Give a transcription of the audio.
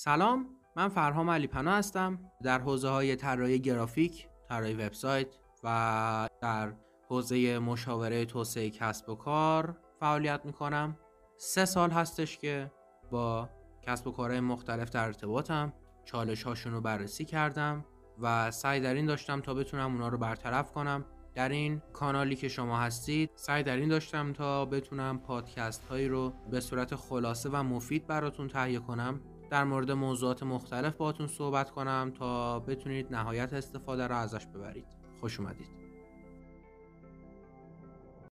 سلام من فرهام علی پناه هستم. در حوزه های طراحی گرافیک طراحی وبسایت و در حوزه مشاوره توسعه کسب و کار فعالیت می‌کنم. سه سال هستش که با کسب و کارهای مختلف در ارتباطم. چالش هاشون رو بررسی کردم و سعی در این داشتم تا بتونم اونا رو برطرف کنم. در این کانالی که شما هستید سعی در این داشتم تا بتونم پادکست هایی رو به صورت خلاصه و مفید براتون تهیه کنم. در مورد موضوعات مختلف باتون صحبت کنم تا بتونید نهایت استفاده را ازش ببرید. خوش اومدید.